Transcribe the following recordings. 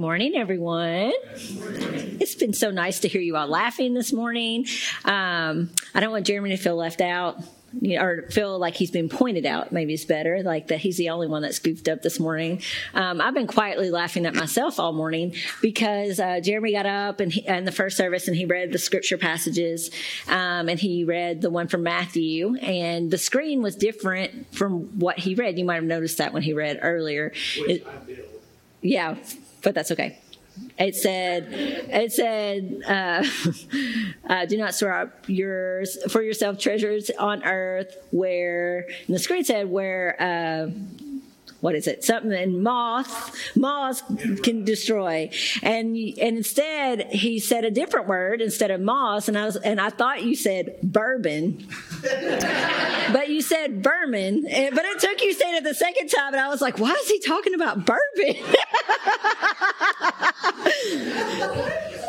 Morning, everyone. It's been so nice to hear you all laughing this morning. Um, I don't want Jeremy to feel left out. Or feel like he's been pointed out. Maybe it's better, like that he's the only one that's goofed up this morning. Um, I've been quietly laughing at myself all morning because uh, Jeremy got up and in the first service and he read the scripture passages um, and he read the one from Matthew and the screen was different from what he read. You might have noticed that when he read earlier. It, yeah, but that's okay. It said, it said, uh, uh, do not store up yours for yourself treasures on earth where, and the screen said where, uh, what is it? Something in moth, moths can destroy. And, and instead he said a different word instead of moths. And I was, and I thought you said bourbon, but you said vermin. But it took you saying it the second time. And I was like, why is he talking about bourbon?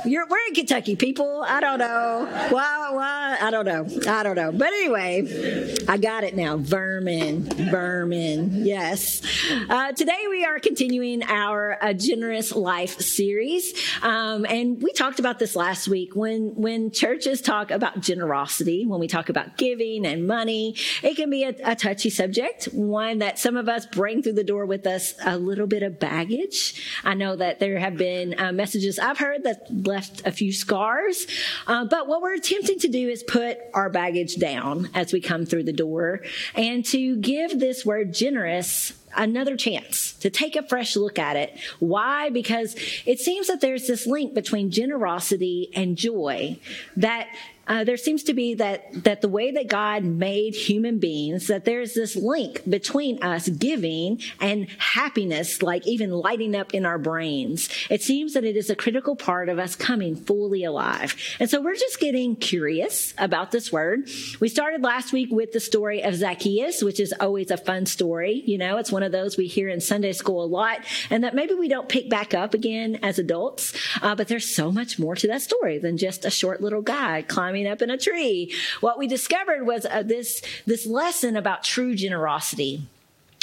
You're, we're in Kentucky, people. I don't know. Why, why? I don't know. I don't know. But anyway, I got it now. Vermin. Vermin. Yes. Uh, today we are continuing our uh, Generous Life series. Um, and we talked about this last week. When, when churches talk about generosity, when we talk about giving and money, it can be a, a touchy subject, one that some of us bring through the door with us a little bit of baggage. I know that there have been uh, messages I've heard that left a few scars. Uh, but what we're attempting to do is put our baggage down as we come through the door and to give this word generous another chance to take a fresh look at it. Why? Because it seems that there's this link between generosity and joy that uh, there seems to be that that the way that God made human beings, that there's this link between us giving and happiness, like even lighting up in our brains. It seems that it is a critical part of us coming fully alive. And so we're just getting curious about this word. We started last week with the story of Zacchaeus, which is always a fun story. You know, it's one of those we hear in Sunday school a lot, and that maybe we don't pick back up again as adults. Uh, but there's so much more to that story than just a short little guy climbing up in a tree. What we discovered was uh, this, this lesson about true generosity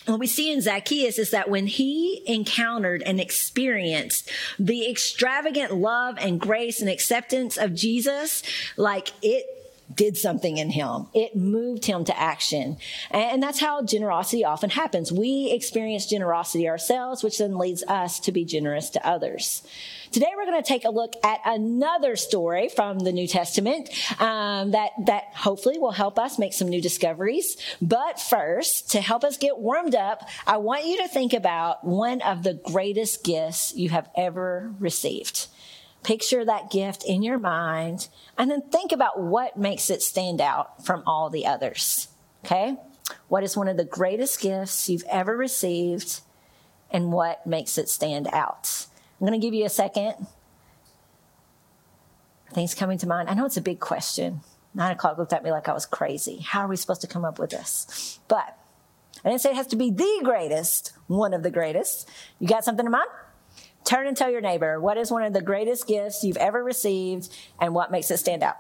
what we see in Zacchaeus is that when he encountered and experienced the extravagant love and grace and acceptance of Jesus, like it did something in him. It moved him to action. And that's how generosity often happens. We experience generosity ourselves, which then leads us to be generous to others. Today we're going to take a look at another story from the New Testament um, that that hopefully will help us make some new discoveries. But first, to help us get warmed up, I want you to think about one of the greatest gifts you have ever received. Picture that gift in your mind, and then think about what makes it stand out from all the others. Okay, what is one of the greatest gifts you've ever received, and what makes it stand out? I'm going to give you a second. Things coming to mind. I know it's a big question. Nine o'clock looked at me like I was crazy. How are we supposed to come up with this? But I didn't say it has to be the greatest, one of the greatest. You got something in mind? Turn and tell your neighbor what is one of the greatest gifts you've ever received and what makes it stand out.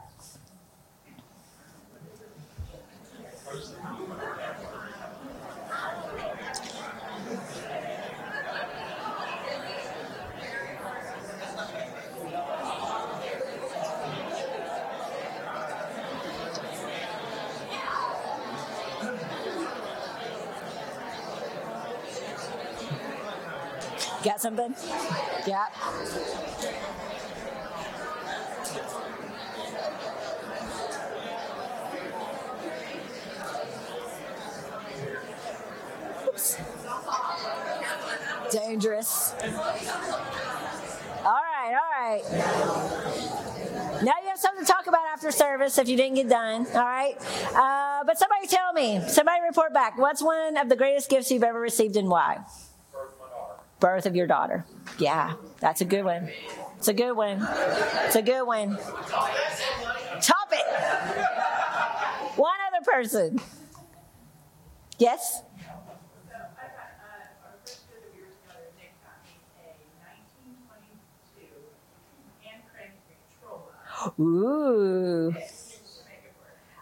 Got something? Yeah. Oops. Dangerous. All right, all right. Now you have something to talk about after service if you didn't get done. All right. Uh, but somebody tell me, somebody report back. What's one of the greatest gifts you've ever received and why? Birth of your daughter. Yeah, that's a good one. It's a good one. It's a good one. Top it. One other person. Yes? Ooh.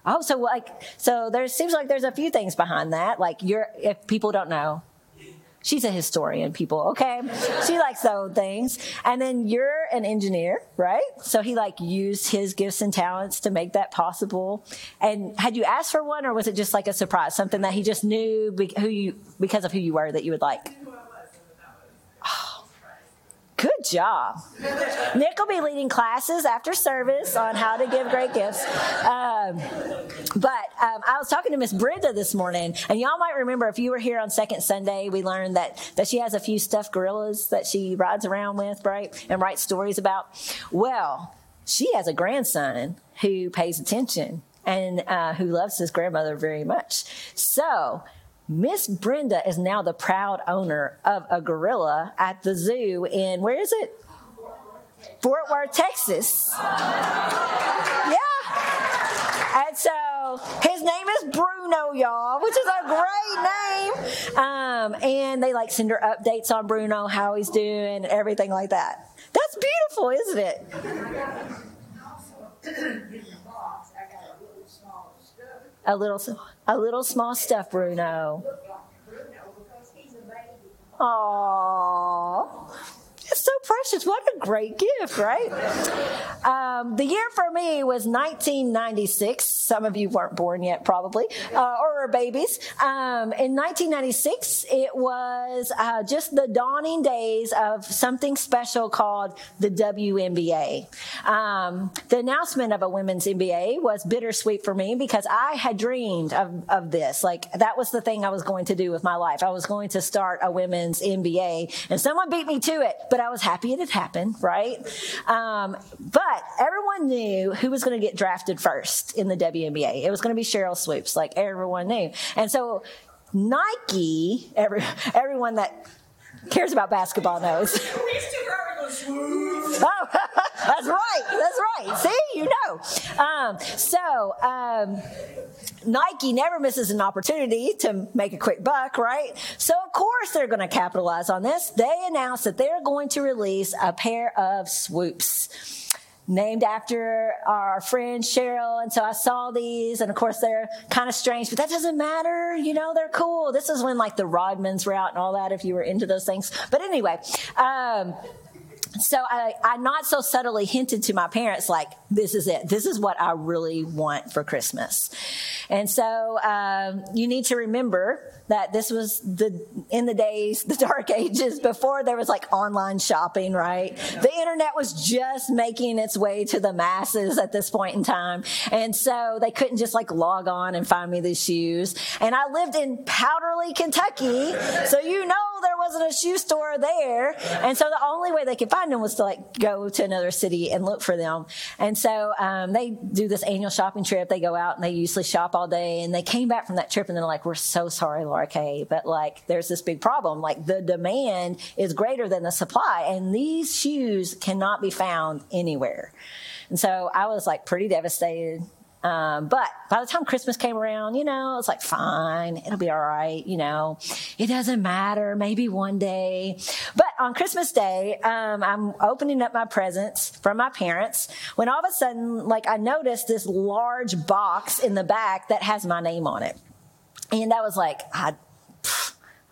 Oh, so like, so there seems like there's a few things behind that. Like, you're if people don't know, she's a historian, people, okay? She likes those things. And then you're an engineer, right? So he like used his gifts and talents to make that possible. And had you asked for one or was it just like a surprise, something that he just knew who you, because of who you were that you would like? Good job. Nick will be leading classes after service on how to give great gifts. Um, but um, I was talking to Miss Brenda this morning, and y'all might remember if you were here on Second Sunday, we learned that that she has a few stuffed gorillas that she rides around with, right, and writes stories about. Well, she has a grandson who pays attention and uh, who loves his grandmother very much. So Miss Brenda is now the proud owner of a gorilla at the zoo in, where is it? Fort Worth, Texas. Yeah. And so his name is Bruno, y'all, which is a great name. Um, and they like send her updates on Bruno, how he's doing, everything like that. That's beautiful, isn't it? A little a little small stuff, Bruno. Aww. So precious. What a great gift, right? Um, the year for me was 1996. Some of you weren't born yet, probably, uh, or are babies. Um, in 1996, it was uh, just the dawning days of something special called the WNBA. Um, the announcement of a women's NBA was bittersweet for me because I had dreamed of, of this. Like, that was the thing I was going to do with my life. I was going to start a women's NBA, and someone beat me to it. But I was happy it had happened, right? Um, but everyone knew who was going to get drafted first in the WNBA. It was going to be Sheryl Swoopes, like everyone knew. And so Nike, every, everyone that cares about basketball knows. oh, that's right. That's right. See, you know. Um, so um, Nike never misses an opportunity to make a quick buck, right? So of course they're going to capitalize on this. They announced that they're going to release a pair of Swoopes named after our friend Sheryl. And so I saw these, and of course they're kind of strange, but that doesn't matter. You know, they're cool. This is when like the Rodmans were out and all that, if you were into those things. But anyway, um, so I, I not so subtly hinted to my parents like this is it. This is what i really want for christmas. And so um, you need to remember that this was the in the days the dark ages before there was like online shopping right? The internet was just making its way to the masses at this point in time. And so they couldn't just like log on and find me the shoes. And i lived in powderly kentucky so you know there wasn't a shoe store there. And so the only way they could find them was to like go to another city and look for them. And so um, they do this annual shopping trip. They go out and they usually shop all day. And they came back from that trip and they're like we're so sorry okay, but like there's this big problem. Like the demand is greater than the supply, and these shoes cannot be found anywhere. And so I was like pretty devastated. Um, but by the time Christmas came around, you know, it's like, fine, it'll be all right. You know, it doesn't matter. Maybe one day. But on Christmas Day, um, I'm opening up my presents from my parents when all of a sudden, like, I noticed this large box in the back that has my name on it. And I was like, I,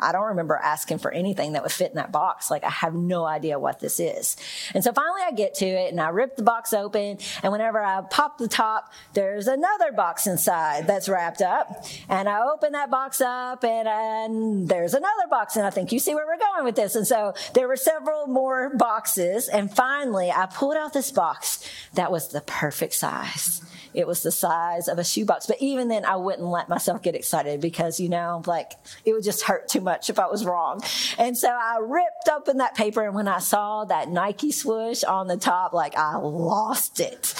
I don't remember asking for anything that would fit in that box. Like, I have no idea what this is. And so finally I get to it and I rip the box open. And whenever I pop the top, there's another box inside that's wrapped up. And I open that box up and, and there's another box. And I think you see where we're going with this. And so there were several more boxes. And finally I pulled out this box that was the perfect size. It was the size of a shoebox. But even then, I wouldn't let myself get excited because, you know, like it would just hurt too much if I was wrong. And so I ripped open that paper. And when I saw that Nike swoosh on the top, like I lost it.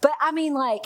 But I mean, like,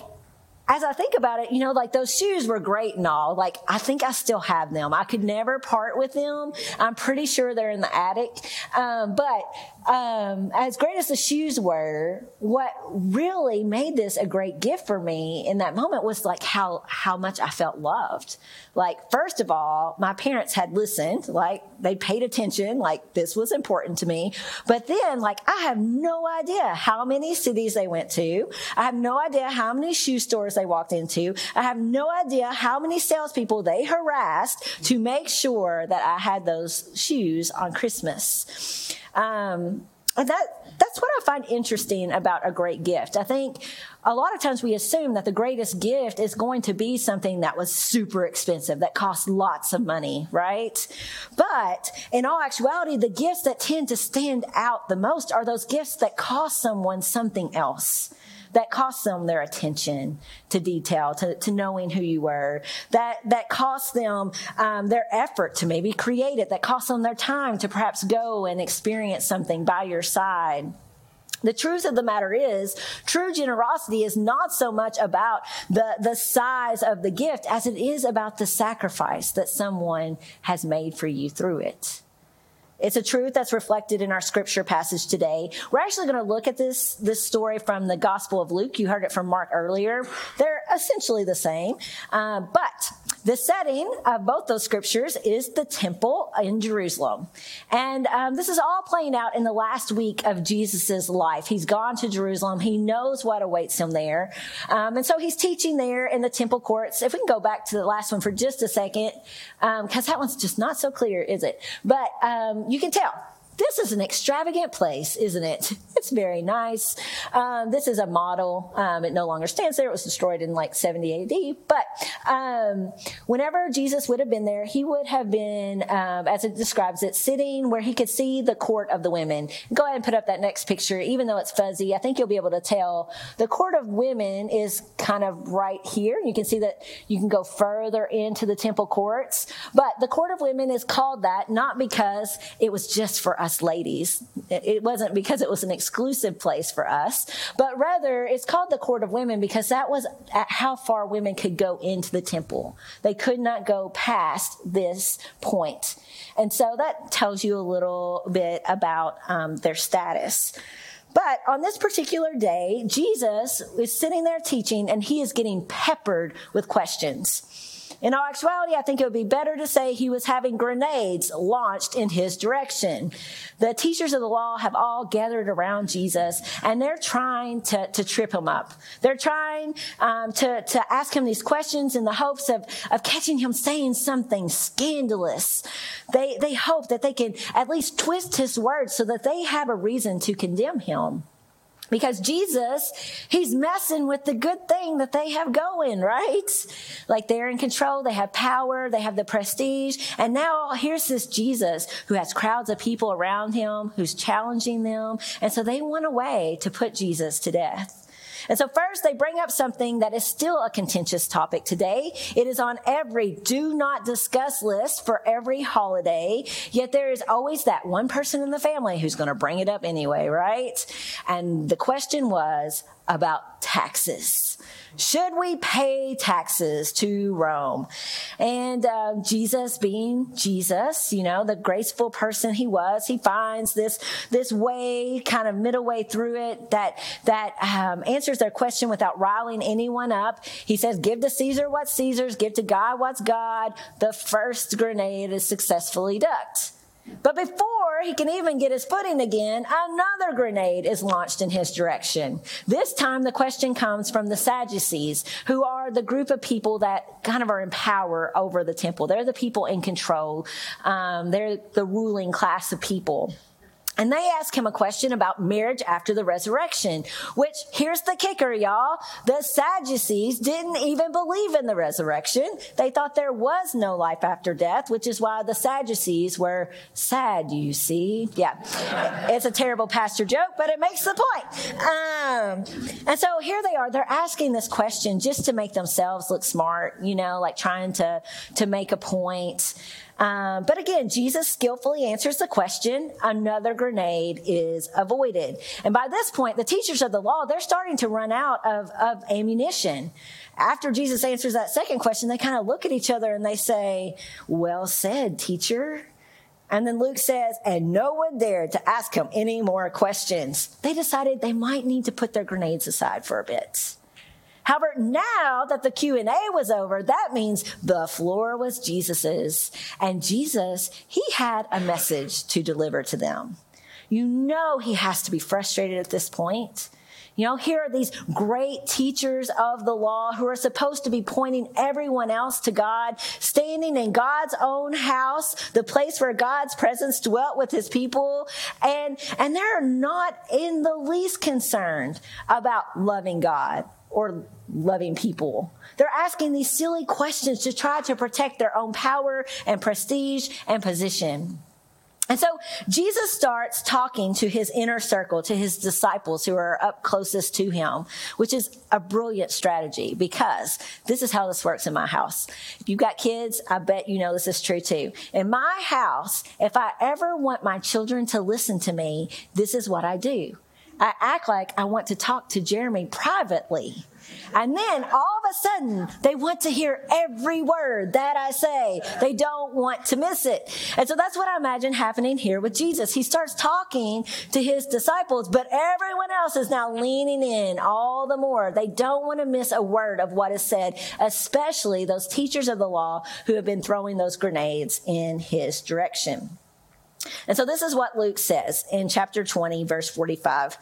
as I think about it, you know, like those shoes were great and all. Like, I think I still have them. I could never part with them. I'm pretty sure they're in the attic. Um, but um, as great as the shoes were, what really made this a great gift for me in that moment was like how how much I felt loved. Like first of all, my parents had listened, like they paid attention, like this was important to me. But then, like I have no idea how many cities they went to. I have no idea how many shoe stores they walked into. I have no idea how many salespeople they harassed to make sure that I had those shoes on Christmas. Um, and that that's what I find interesting about a great gift. I think a lot of times we assume that the greatest gift is going to be something that was super expensive, that costs lots of money, right? But in all actuality, the gifts that tend to stand out the most are those gifts that cost someone something else that cost them their attention to detail, to, to knowing who you were, that, that cost them um, their effort to maybe create it, that cost them their time to perhaps go and experience something by your side. The truth of the matter is, true generosity is not so much about the, the size of the gift as it is about the sacrifice that someone has made for you through it. It's a truth that's reflected in our scripture passage today. We're actually going to look at this, this story from the Gospel of Luke. You heard it from Mark earlier. They're essentially the same. Uh, but the setting of both those scriptures is the temple in Jerusalem. And um, this is all playing out in the last week of Jesus' life. He's gone to Jerusalem. He knows what awaits him there. Um, and so he's teaching there in the temple courts. If we can go back to the last one for just a second, because um, that one's just not so clear, is it? But um, you can tell this is an extravagant place, isn't it? It's very nice. Um, this is a model. Um, it no longer stands there. It was destroyed in like 70 AD. But um, whenever Jesus would have been there, he would have been, um, as it describes it, sitting where he could see the court of the women. Go ahead and put up that next picture, even though it's fuzzy. I think you'll be able to tell the court of women is kind of right here. You can see that you can go further into the temple courts. But the court of women is called that not because it was just for us ladies. It wasn't because it was an exclusive place for us, but rather it's called the court of women because that was how far women could go into the temple. They could not go past this point. And so that tells you a little bit about um, their status. But on this particular day, Jesus is sitting there teaching and he is getting peppered with questions. In all actuality, I think it would be better to say he was having grenades launched in his direction. The teachers of the law have all gathered around Jesus and they're trying to, to trip him up. They're trying um, to, to ask him these questions in the hopes of, of catching him saying something scandalous. They, they hope that they can at least twist his words so that they have a reason to condemn him. Because Jesus, he's messing with the good thing that they have going, right? Like they're in control, they have power, they have the prestige. And now here's this Jesus who has crowds of people around him, who's challenging them. And so they want a way to put Jesus to death. And so first they bring up something that is still a contentious topic today. It is on every do not discuss list for every holiday. Yet there is always that one person in the family who's going to bring it up anyway, right? And the question was about taxes. Should we pay taxes to Rome? And uh, Jesus, being Jesus, you know, the graceful person he was, he finds this this way, kind of middle way through it, that that um, answers their question without riling anyone up. He says, "Give to Caesar what's Caesar's, give to God what's God." The first grenade is successfully ducked. But before he can even get his footing again, another grenade is launched in his direction. This time the question comes from the Sadducees, who are the group of people that kind of are in power over the temple. They're the people in control. Um, they're the ruling class of people. And they ask him a question about marriage after the resurrection, which here's the kicker, y'all. The Sadducees didn't even believe in the resurrection. They thought there was no life after death, which is why the Sadducees were sad, you see. Yeah. It's a terrible pastor joke, but it makes the point. Um, and so here they are. They're asking this question just to make themselves look smart, you know, like trying to, to make a point. Um, but again, Jesus skillfully answers the question. Another grenade is avoided. And by this point, the teachers of the law, they're starting to run out of, of ammunition. After Jesus answers that second question, they kind of look at each other and they say, well said, teacher. And then Luke says, and no one dared to ask him any more questions. They decided they might need to put their grenades aside for a bit. However, now that the Q&A was over, that means the floor was Jesus's. And Jesus, he had a message to deliver to them. You know he has to be frustrated at this point. You know, here are these great teachers of the law who are supposed to be pointing everyone else to God, standing in God's own house, the place where God's presence dwelt with his people. And, and they're not in the least concerned about loving God or loving people. They're asking these silly questions to try to protect their own power and prestige and position. And so Jesus starts talking to his inner circle, to his disciples who are up closest to him, which is a brilliant strategy because this is how this works in my house. If you've got kids, I bet you know this is true too. In my house, if I ever want my children to listen to me, this is what I do. I act like I want to talk to Jeremy privately. And then all of a sudden, they want to hear every word that I say. They don't want to miss it. And so that's what I imagine happening here with Jesus. He starts talking to his disciples, but everyone else is now leaning in all the more. They don't want to miss a word of what is said, especially those teachers of the law who have been throwing those grenades in his direction. And so this is what Luke says in chapter 20, verse 45.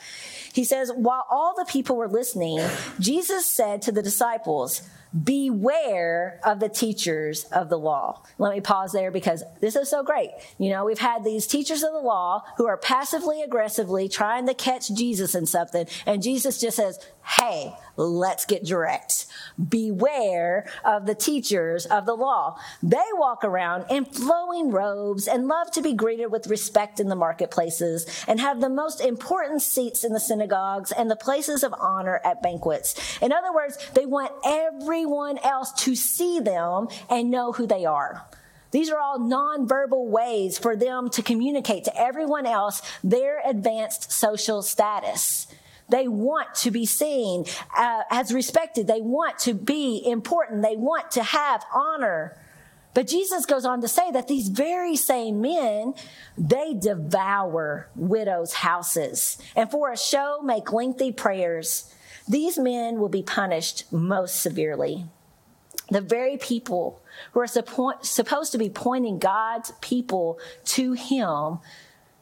He says, While all the people were listening, Jesus said to the disciples, beware of the teachers of the law. Let me pause there because this is so great. You know, we've had these teachers of the law who are passively aggressively trying to catch Jesus in something, and Jesus just says, Hey, let's get direct. Beware of the teachers of the law. They walk around in flowing robes and love to be greeted with respect in the marketplaces and have the most important seats in the synagogues and the places of honor at banquets. In other words, they want everyone else to see them and know who they are. These are all nonverbal ways for them to communicate to everyone else their advanced social status. They want to be seen uh, as respected. They want to be important. They want to have honor. But Jesus goes on to say that these very same men, they devour widows' houses and for a show make lengthy prayers. These men will be punished most severely. The very people who are supposed to be pointing God's people to Him,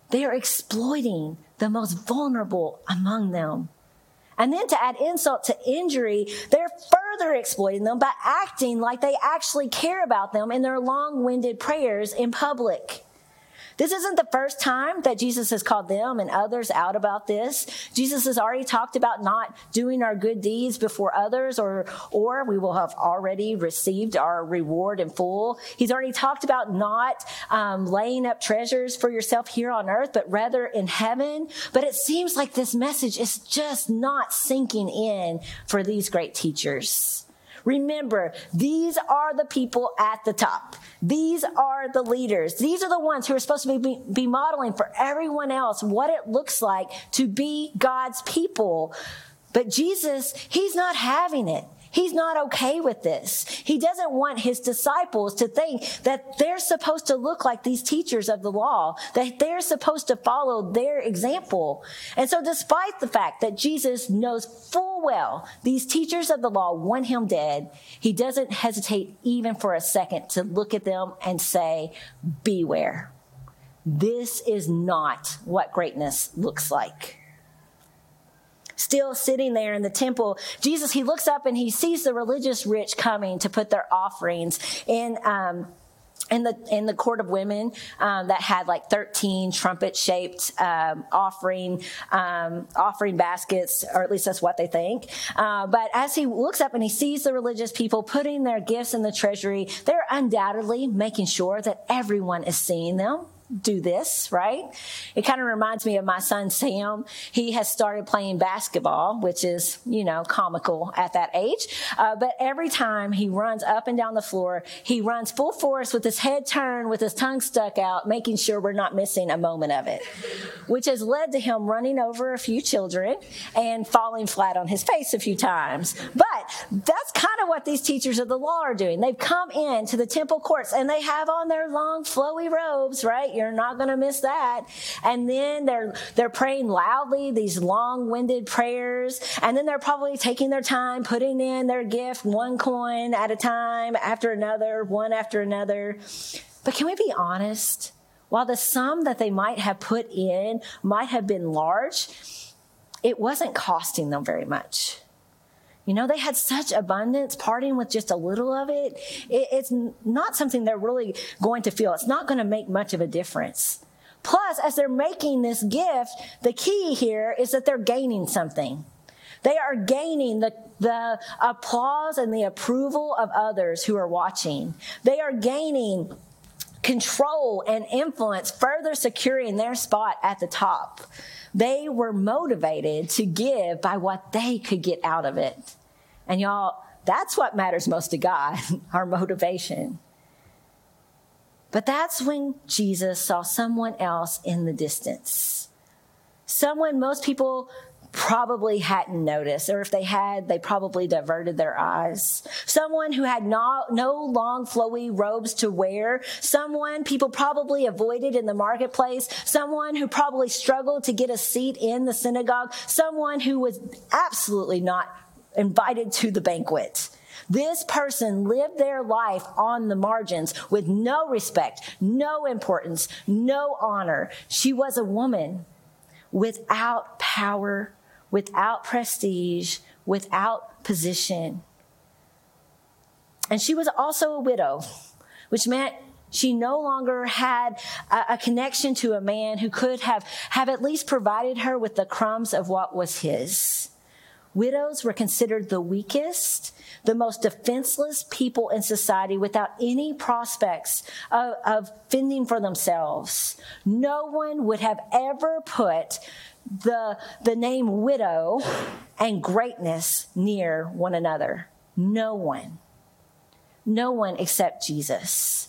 they are exploiting the most vulnerable among them. And then to add insult to injury, they're further exploiting them by acting like they actually care about them in their long winded prayers in public. This isn't the first time that Jesus has called them and others out about this. Jesus has already talked about not doing our good deeds before others or, or we will have already received our reward in full. He's already talked about not um, laying up treasures for yourself here on earth, but rather in heaven. But it seems like this message is just not sinking in for these great teachers. Remember, these are the people at the top. These are the leaders. These are the ones who are supposed to be, be modeling for everyone else what it looks like to be God's people. But Jesus, he's not having it. He's not okay with this. He doesn't want his disciples to think that they're supposed to look like these teachers of the law, that they're supposed to follow their example. And so despite the fact that Jesus knows full well these teachers of the law want him dead, he doesn't hesitate even for a second to look at them and say, beware. This is not what greatness looks like still sitting there in the temple, Jesus, he looks up and he sees the religious rich coming to put their offerings in, um, in the in the court of women um, that had like 13 trumpet shaped um, offering um, offering baskets or at least that's what they think. Uh, but as he looks up and he sees the religious people putting their gifts in the treasury they're undoubtedly making sure that everyone is seeing them do this, right? It kind of reminds me of my son Sam. He has started playing basketball, which is, you know, comical at that age. Uh, but every time he runs up and down the floor, he runs full force with his head turned, with his tongue stuck out, making sure we're not missing a moment of it, which has led to him running over a few children and falling flat on his face a few times. But that's kind of what these teachers of the law are doing. They've come into the temple courts and they have on their long flowy robes, right? You're not going to miss that. And then they're, they're praying loudly, these long winded prayers. And then they're probably taking their time, putting in their gift one coin at a time after another, one after another. But can we be honest? While the sum that they might have put in might have been large, it wasn't costing them very much. You know, they had such abundance, parting with just a little of it. it. It's not something they're really going to feel. It's not going to make much of a difference. Plus, as they're making this gift, the key here is that they're gaining something. They are gaining the, the applause and the approval of others who are watching. They are gaining control and influence, further securing their spot at the top. They were motivated to give by what they could get out of it. And y'all, that's what matters most to God, our motivation. But that's when Jesus saw someone else in the distance. Someone most people probably hadn't noticed, or if they had, they probably diverted their eyes. Someone who had no, no long flowy robes to wear. Someone people probably avoided in the marketplace. Someone who probably struggled to get a seat in the synagogue. Someone who was absolutely not invited to the banquet. This person lived their life on the margins with no respect, no importance, no honor. She was a woman without power without prestige, without position. And she was also a widow, which meant she no longer had a, a, connection to a man who could have, have at least provided her with the crumbs of what was his. Widows were considered the weakest, the most defenseless people in society without any prospects of, of fending for themselves. No one would have ever put the, the name widow and greatness near one another. No one. No one except Jesus.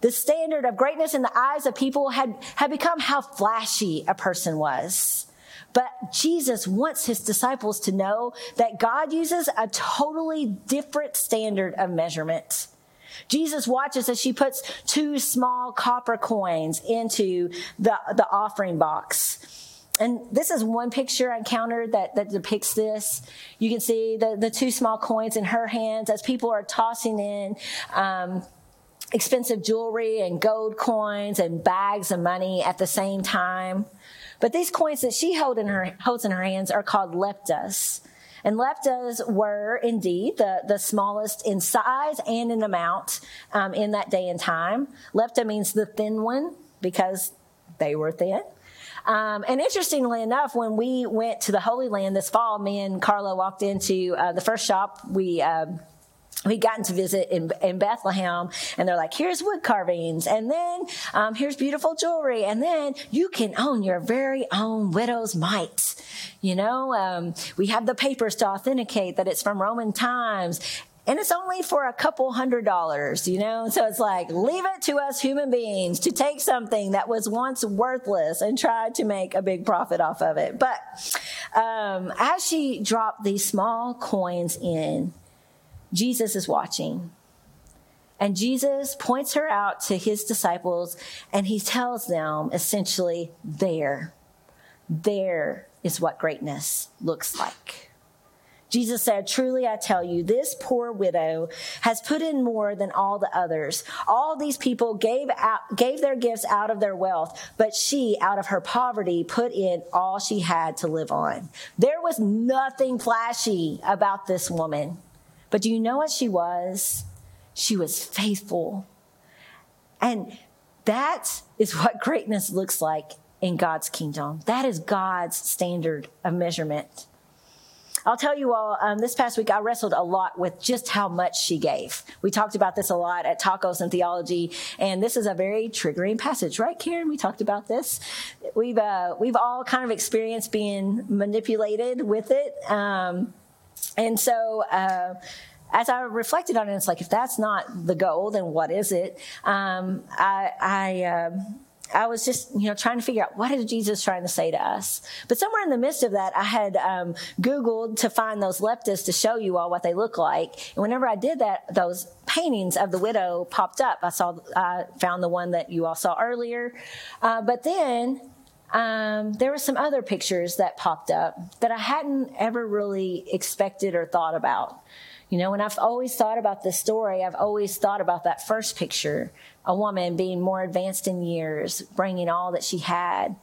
The standard of greatness in the eyes of people had, had become how flashy a person was. But Jesus wants his disciples to know that God uses a totally different standard of measurement. Jesus watches as she puts two small copper coins into the, the offering box and this is one picture I encountered that, that depicts this. You can see the, the two small coins in her hands as people are tossing in um, expensive jewelry and gold coins and bags of money at the same time. But these coins that she hold in her, holds in her hands are called leptas. And leptas were indeed the, the smallest in size and in amount um, in that day and time. Lepta means the thin one because they were thin. Um, and interestingly enough, when we went to the Holy Land this fall, me and Carla walked into uh, the first shop we. Um, we gotten to visit in, in, Bethlehem and they're like, here's wood carvings and then um, here's beautiful jewelry and then you can own your very own widow's mite. You know, um, we have the papers to authenticate that it's from Roman times and it's only for a couple hundred dollars, you know? So it's like, leave it to us human beings to take something that was once worthless and try to make a big profit off of it. But um, as she dropped these small coins in, Jesus is watching. And Jesus points her out to his disciples and he tells them essentially, there, there is what greatness looks like. Jesus said, Truly I tell you, this poor widow has put in more than all the others. All these people gave out, gave their gifts out of their wealth, but she, out of her poverty, put in all she had to live on. There was nothing flashy about this woman. But do you know what she was? She was faithful. And that is what greatness looks like in God's kingdom. That is God's standard of measurement. I'll tell you all, um, this past week I wrestled a lot with just how much she gave. We talked about this a lot at Tacos and Theology, and this is a very triggering passage, right, Karen? We talked about this. We've uh, we've all kind of experienced being manipulated with it, um, and so. Uh, as I reflected on it, it's like if that's not the goal, then what is it? Um, I, I uh, I was just, you know, trying to figure out what is Jesus trying to say to us. But somewhere in the midst of that, I had um, Googled to find those leptas to show you all what they look like. And whenever I did that, those paintings of the widow popped up. I saw, I found the one that you all saw earlier. Uh, but then um, there were some other pictures that popped up that I hadn't ever really expected or thought about. You know, and I've always thought about this story, I've always thought about that first picture a woman being more advanced in years, bringing all that she had.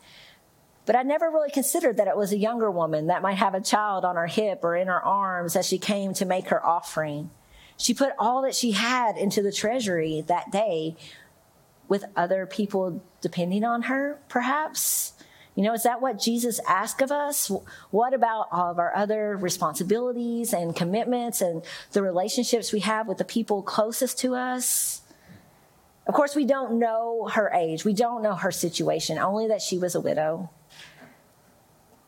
But I never really considered that it was a younger woman that might have a child on her hip or in her arms as she came to make her offering. She put all that she had into the treasury that day with other people depending on her, perhaps. You know, is that what Jesus asked of us? What about all of our other responsibilities and commitments and the relationships we have with the people closest to us? Of course, we don't know her age. We don't know her situation, only that she was a widow.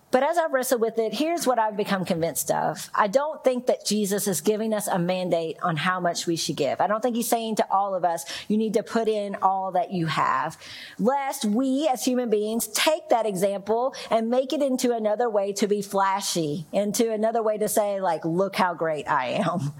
But as I've wrestled with it, here's what I've become convinced of. I don't think that Jesus is giving us a mandate on how much we should give. I don't think he's saying to all of us, you need to put in all that you have. Lest we as human beings take that example and make it into another way to be flashy, into another way to say, like, look how great I am.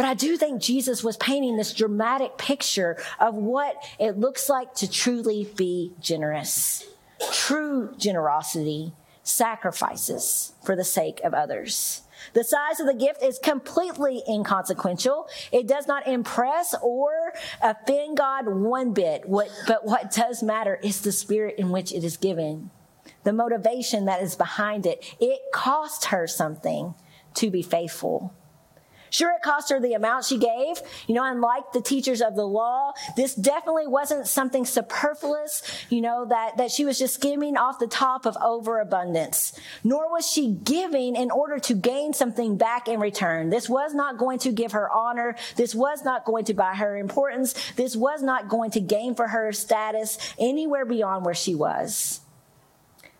But I do think Jesus was painting this dramatic picture of what it looks like to truly be generous. True generosity sacrifices for the sake of others. The size of the gift is completely inconsequential. It does not impress or offend God one bit. What, but what does matter is the spirit in which it is given, the motivation that is behind it. It cost her something to be faithful. Sure, it cost her the amount she gave. You know, unlike the teachers of the law, this definitely wasn't something superfluous, you know, that, that she was just skimming off the top of overabundance. Nor was she giving in order to gain something back in return. This was not going to give her honor. This was not going to buy her importance. This was not going to gain for her status anywhere beyond where she was.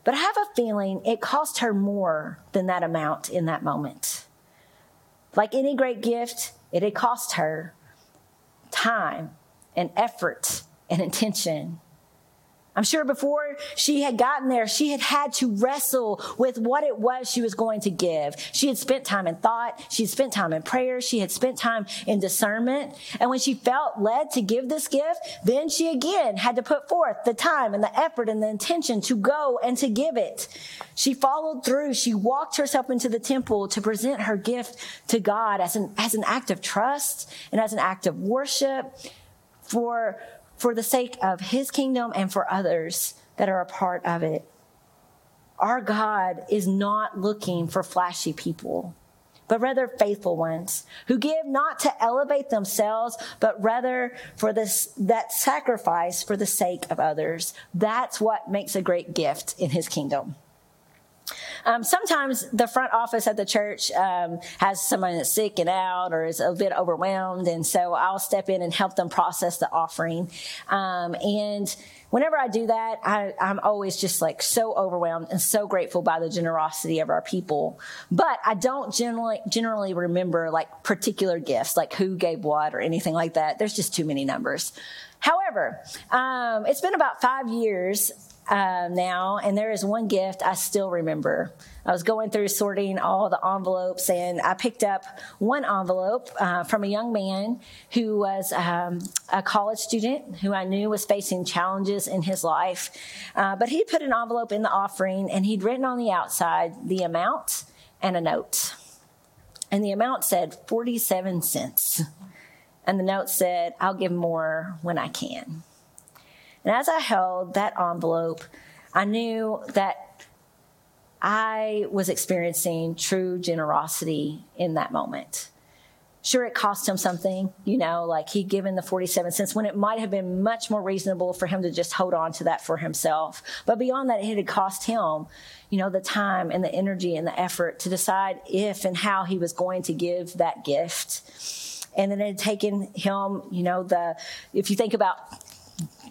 But I have a feeling it cost her more than that amount in that moment. Like any great gift, it had cost her time and effort and intention. I'm sure before she had gotten there, she had had to wrestle with what it was she was going to give. She had spent time in thought. She had spent time in prayer. She had spent time in discernment. And when she felt led to give this gift, then she again had to put forth the time and the effort and the intention to go and to give it. She followed through. She walked herself into the temple to present her gift to God as an, as an act of trust and as an act of worship for for the sake of his kingdom and for others that are a part of it. Our God is not looking for flashy people, but rather faithful ones who give not to elevate themselves, but rather for this, that sacrifice for the sake of others. That's what makes a great gift in his kingdom. Um, sometimes the front office at the church um, has someone that's sick and out or is a bit overwhelmed, and so I'll step in and help them process the offering. Um, and whenever I do that, I, am always just like so overwhelmed and so grateful by the generosity of our people. But I don't generally generally remember like particular gifts, like who gave what or anything like that. There's just too many numbers. However, um, it's been about five years uh, now, and there is one gift I still remember. I was going through sorting all the envelopes, and I picked up one envelope uh, from a young man who was um, a college student who I knew was facing challenges in his life. Uh, but he put an envelope in the offering, and he'd written on the outside the amount and a note. And the amount said 47 cents. And the note said, I'll give more when I can. And as I held that envelope, I knew that I was experiencing true generosity in that moment. Sure, it cost him something, you know, like he'd given the 47 cents when it might have been much more reasonable for him to just hold on to that for himself. But beyond that, it had cost him, you know, the time and the energy and the effort to decide if and how he was going to give that gift. And then it had taken him, you know, the, if you think about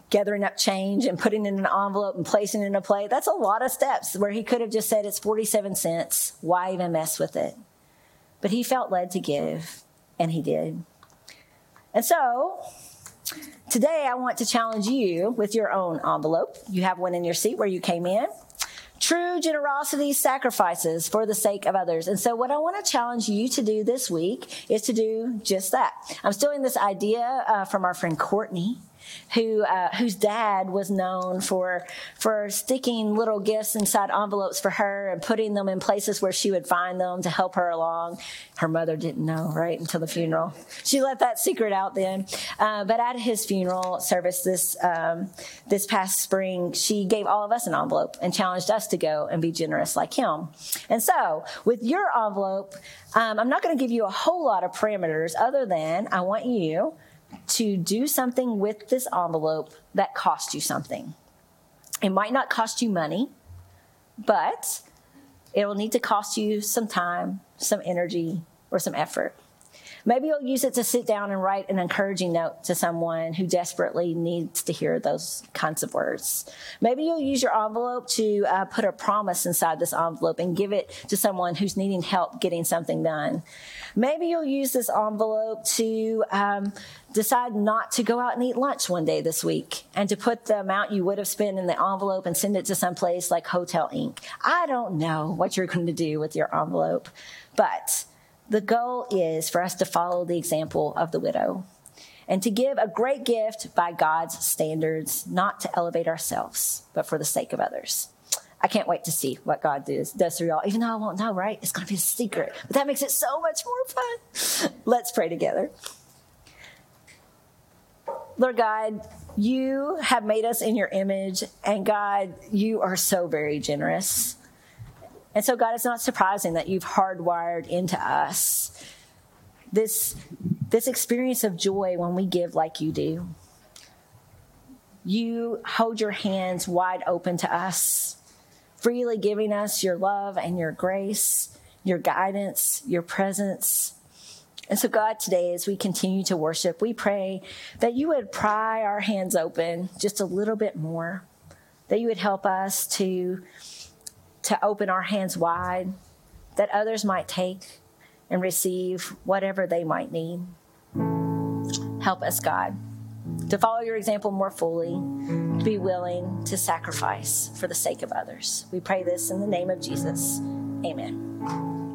gathering up change and putting it in an envelope and placing it in a plate. That's a lot of steps where he could have just said it's 47 cents. Why even mess with it? But he felt led to give, and he did. And so, today I want to challenge you with your own envelope. You have one in your seat where you came in. True generosity sacrifices for the sake of others. And so what I want to challenge you to do this week is to do just that. I'm stealing this idea uh, from our friend Courtney who uh, whose dad was known for for sticking little gifts inside envelopes for her and putting them in places where she would find them to help her along. Her mother didn't know right until the funeral. She let that secret out then. Uh, but at his funeral service this um, this past spring, she gave all of us an envelope and challenged us to go and be generous like him. And so, with your envelope, um, I'm not going to give you a whole lot of parameters other than I want you to do something with this envelope that costs you something. It might not cost you money, but it will need to cost you some time, some energy, or some effort. Maybe you'll use it to sit down and write an encouraging note to someone who desperately needs to hear those kinds of words. Maybe you'll use your envelope to uh, put a promise inside this envelope and give it to someone who's needing help getting something done. Maybe you'll use this envelope to um, decide not to go out and eat lunch one day this week and to put the amount you would have spent in the envelope and send it to some place like Hotel Inc. I don't know what you're going to do with your envelope, but the goal is for us to follow the example of the widow and to give a great gift by God's standards, not to elevate ourselves, but for the sake of others. I can't wait to see what God does, does through y'all, even though I won't know, right? It's going to be a secret, but that makes it so much more fun. Let's pray together. Lord God, you have made us in your image, and God, you are so very generous. And so, God, it's not surprising that you've hardwired into us this, this experience of joy when we give like you do. You hold your hands wide open to us, freely giving us your love and your grace, your guidance, your presence. And so, God, today, as we continue to worship, we pray that you would pry our hands open just a little bit more, that you would help us to to open our hands wide that others might take and receive whatever they might need. Help us, God, to follow your example more fully, to be willing to sacrifice for the sake of others. We pray this in the name of Jesus. Amen.